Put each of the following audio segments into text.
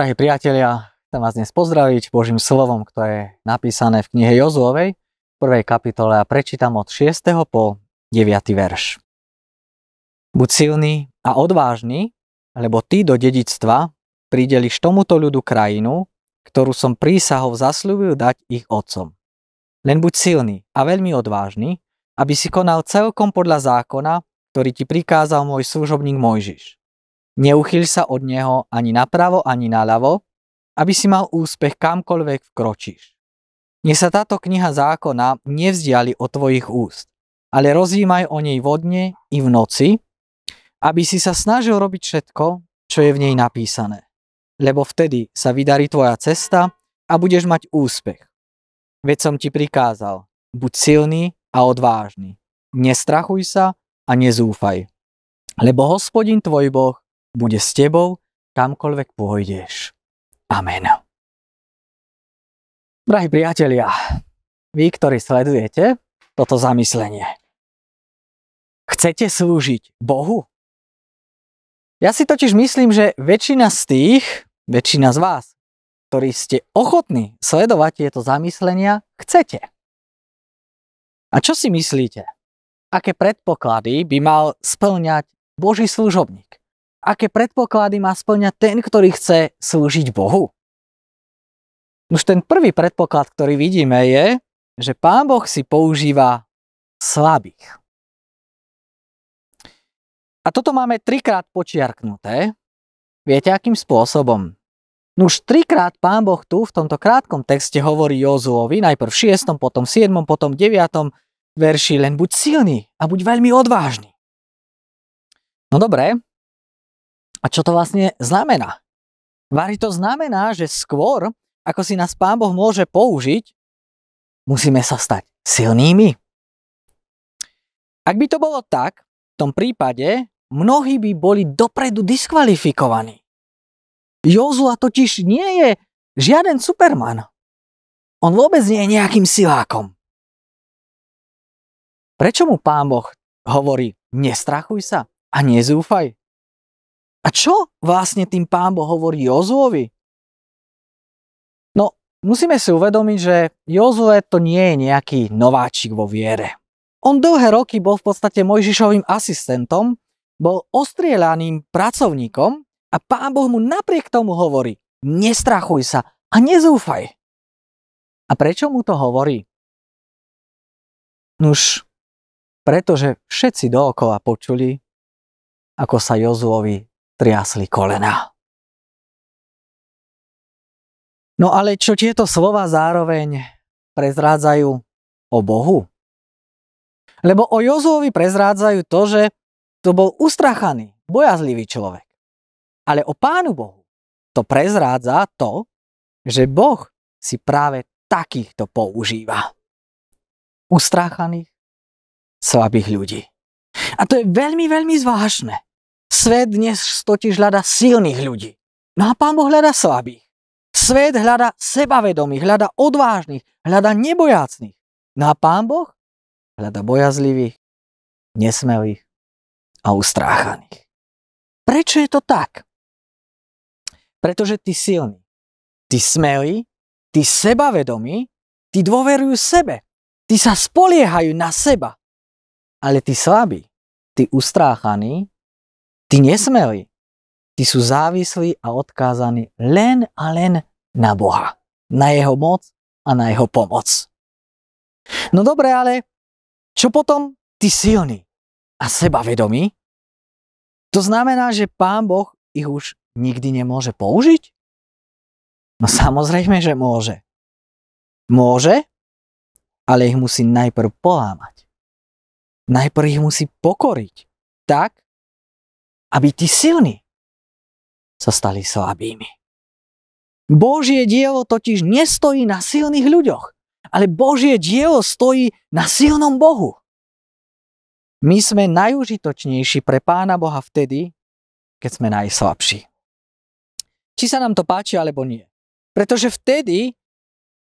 Drahí priatelia, chcem vás dnes pozdraviť Božím slovom, ktoré je napísané v knihe Jozuovej, v prvej kapitole a prečítam od 6. po 9. verš. Buď silný a odvážny, lebo ty do dedictva prideliš tomuto ľudu krajinu, ktorú som prísahov zasľúbil dať ich otcom. Len buď silný a veľmi odvážny, aby si konal celkom podľa zákona, ktorý ti prikázal môj služobník Mojžiš. Neuchyľ sa od neho ani napravo, ani naľavo, aby si mal úspech kamkoľvek vkročíš. Nech sa táto kniha zákona nevzdiali od tvojich úst, ale rozjímaj o nej vodne i v noci, aby si sa snažil robiť všetko, čo je v nej napísané. Lebo vtedy sa vydarí tvoja cesta a budeš mať úspech. Veď som ti prikázal, buď silný a odvážny. Nestrachuj sa a nezúfaj. Lebo hospodin tvoj Boh bude s tebou, kamkoľvek pôjdeš. Amen. Drahí priatelia, vy, ktorí sledujete toto zamyslenie, chcete slúžiť Bohu? Ja si totiž myslím, že väčšina z tých, väčšina z vás, ktorí ste ochotní sledovať tieto zamyslenia, chcete. A čo si myslíte? Aké predpoklady by mal splňať Boží služobník? Aké predpoklady má splňať ten, ktorý chce slúžiť Bohu? Už ten prvý predpoklad, ktorý vidíme, je, že Pán Boh si používa slabých. A toto máme trikrát počiarknuté. Viete, akým spôsobom? No už trikrát pán Boh tu v tomto krátkom texte hovorí Jozuovi, najprv v 6., potom v 7., potom v 9. verši, len buď silný a buď veľmi odvážny. No dobre, a čo to vlastne znamená? Vary to znamená, že skôr, ako si nás pán Boh môže použiť, musíme sa stať silnými. Ak by to bolo tak, v tom prípade mnohí by boli dopredu diskvalifikovaní. Jozua totiž nie je žiaden superman. On vôbec nie je nejakým silákom. Prečo mu pán Boh hovorí, nestrachuj sa a nezúfaj? A čo vlastne tým pán Boh hovorí Jozuovi? No, musíme si uvedomiť, že Jozue to nie je nejaký nováčik vo viere. On dlhé roky bol v podstate Mojžišovým asistentom, bol ostrieľaným pracovníkom a pán Boh mu napriek tomu hovorí, nestrachuj sa a nezúfaj. A prečo mu to hovorí? Nuž, pretože všetci dookola počuli, ako sa Jozuovi triasli kolena. No ale čo tieto slova zároveň prezrádzajú o Bohu? Lebo o Jozuovi prezrádzajú to, že to bol ustrachaný, bojazlivý človek. Ale o Pánu Bohu to prezrádza to, že Boh si práve takýchto používa. Ustráchaných, slabých ľudí. A to je veľmi, veľmi zvláštne. Svet dnes totiž hľada silných ľudí. No a Pán Boh hľada slabých. Svet hľada sebavedomých, hľada odvážnych, hľada nebojácných. No a Pán Boh hľada bojazlivých, nesmelých a ustráchaných. Prečo je to tak? Pretože ty silný, ty smelý, ty sebavedomí, ty dôverujú sebe, ty sa spoliehajú na seba. Ale ty slabí, ty ustráchaní, ty nesmelí, ty sú závislí a odkázaní len a len na Boha, na jeho moc a na jeho pomoc. No dobre, ale čo potom ty silný a sebavedomí? To znamená, že Pán Boh ich už nikdy nemôže použiť? No samozrejme, že môže. Môže, ale ich musí najprv polámať. Najprv ich musí pokoriť. Tak, aby tí silní sa stali slabými. Božie dielo totiž nestojí na silných ľuďoch, ale Božie dielo stojí na silnom Bohu. My sme najužitočnejší pre Pána Boha vtedy, keď sme najslabší či sa nám to páči alebo nie. Pretože vtedy,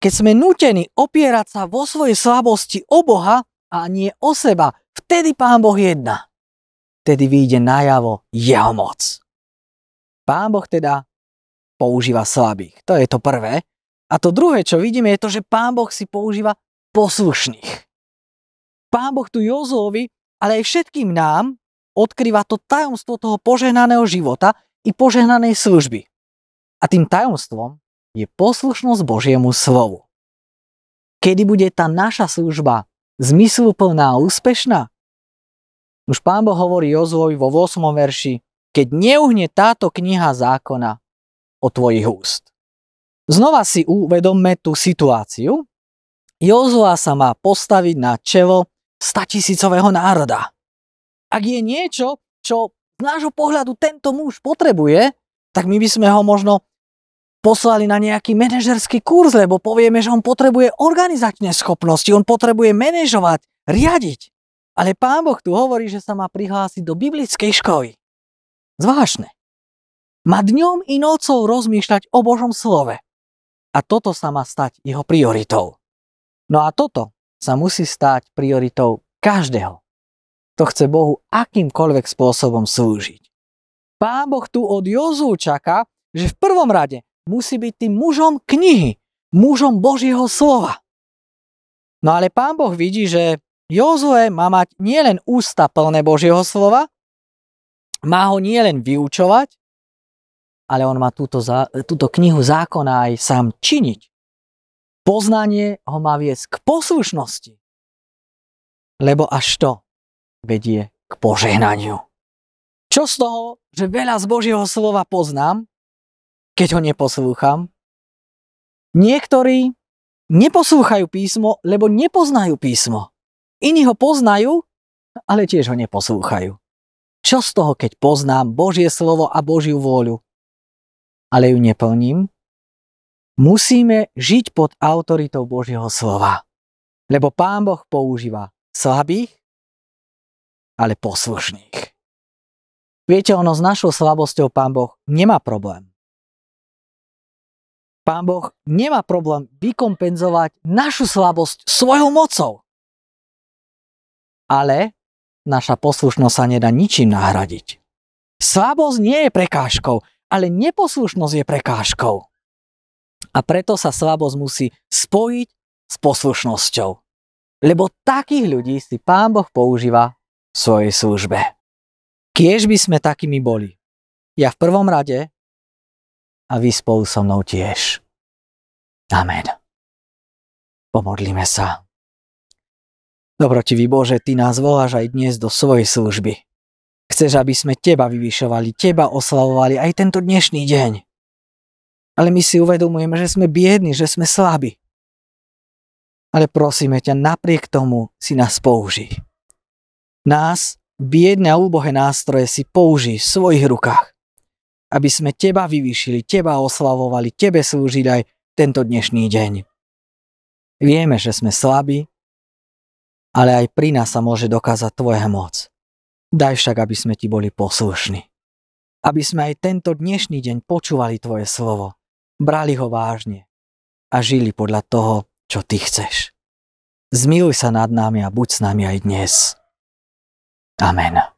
keď sme nutení opierať sa vo svojej slabosti o Boha a nie o seba, vtedy Pán Boh jedná. Vtedy vyjde najavo jeho moc. Pán Boh teda používa slabých. To je to prvé. A to druhé, čo vidíme, je to, že Pán Boh si používa poslušných. Pán Boh tu Jozovi, ale aj všetkým nám odkrýva to tajomstvo toho požehnaného života i požehnanej služby. A tým tajomstvom je poslušnosť Božiemu slovu. Kedy bude tá naša služba zmysluplná a úspešná? Už pán Boh hovorí Jozovi vo 8. verši, keď neuhne táto kniha zákona o tvojich úst. Znova si uvedomme tú situáciu. Jozua sa má postaviť na čelo statisícového národa. Ak je niečo, čo z nášho pohľadu tento muž potrebuje, tak my by sme ho možno poslali na nejaký manažerský kurz, lebo povieme, že on potrebuje organizačné schopnosti, on potrebuje manažovať, riadiť. Ale pán Boh tu hovorí, že sa má prihlásiť do biblickej školy. Zvláštne. Má dňom i nocou rozmýšľať o Božom slove. A toto sa má stať jeho prioritou. No a toto sa musí stať prioritou každého, kto chce Bohu akýmkoľvek spôsobom slúžiť. Pán Boh tu od Jozu čaká, že v prvom rade musí byť tým mužom knihy, mužom Božieho slova. No ale pán Boh vidí, že Jozue má mať nielen ústa plné Božieho slova, má ho nielen vyučovať, ale on má túto, túto knihu zákona aj sám činiť. Poznanie ho má viesť k poslušnosti, lebo až to vedie k požehnaniu. Čo z toho, že veľa z Božieho slova poznám, keď ho neposlúcham. Niektorí neposlúchajú písmo, lebo nepoznajú písmo. Iní ho poznajú, ale tiež ho neposlúchajú. Čo z toho, keď poznám Božie slovo a Božiu vôľu, ale ju neplním? Musíme žiť pod autoritou Božieho slova. Lebo Pán Boh používa slabých, ale poslušných. Viete, ono s našou slabosťou Pán Boh nemá problém. Pán Boh nemá problém vykompenzovať našu slabosť svojou mocou. Ale naša poslušnosť sa nedá ničím nahradiť. Slabosť nie je prekážkou, ale neposlušnosť je prekážkou. A preto sa slabosť musí spojiť s poslušnosťou. Lebo takých ľudí si Pán Boh používa v svojej službe. Kiež by sme takými boli. Ja v prvom rade a vy spolu so mnou tiež. Amen. Pomodlíme sa. Dobrotivý Bože, Ty nás voláš aj dnes do svojej služby. Chceš, aby sme Teba vyvyšovali, Teba oslavovali aj tento dnešný deň. Ale my si uvedomujeme, že sme biedni, že sme slabí. Ale prosíme ťa, napriek tomu si nás použij. Nás, biedne a úbohé nástroje si použij v svojich rukách aby sme teba vyvýšili, teba oslavovali, tebe slúžiť aj tento dnešný deň. Vieme, že sme slabí, ale aj pri nás sa môže dokázať Tvoja moc. Daj však, aby sme Ti boli poslušní. Aby sme aj tento dnešný deň počúvali Tvoje slovo, brali ho vážne a žili podľa toho, čo Ty chceš. Zmiluj sa nad nami a buď s nami aj dnes. Amen.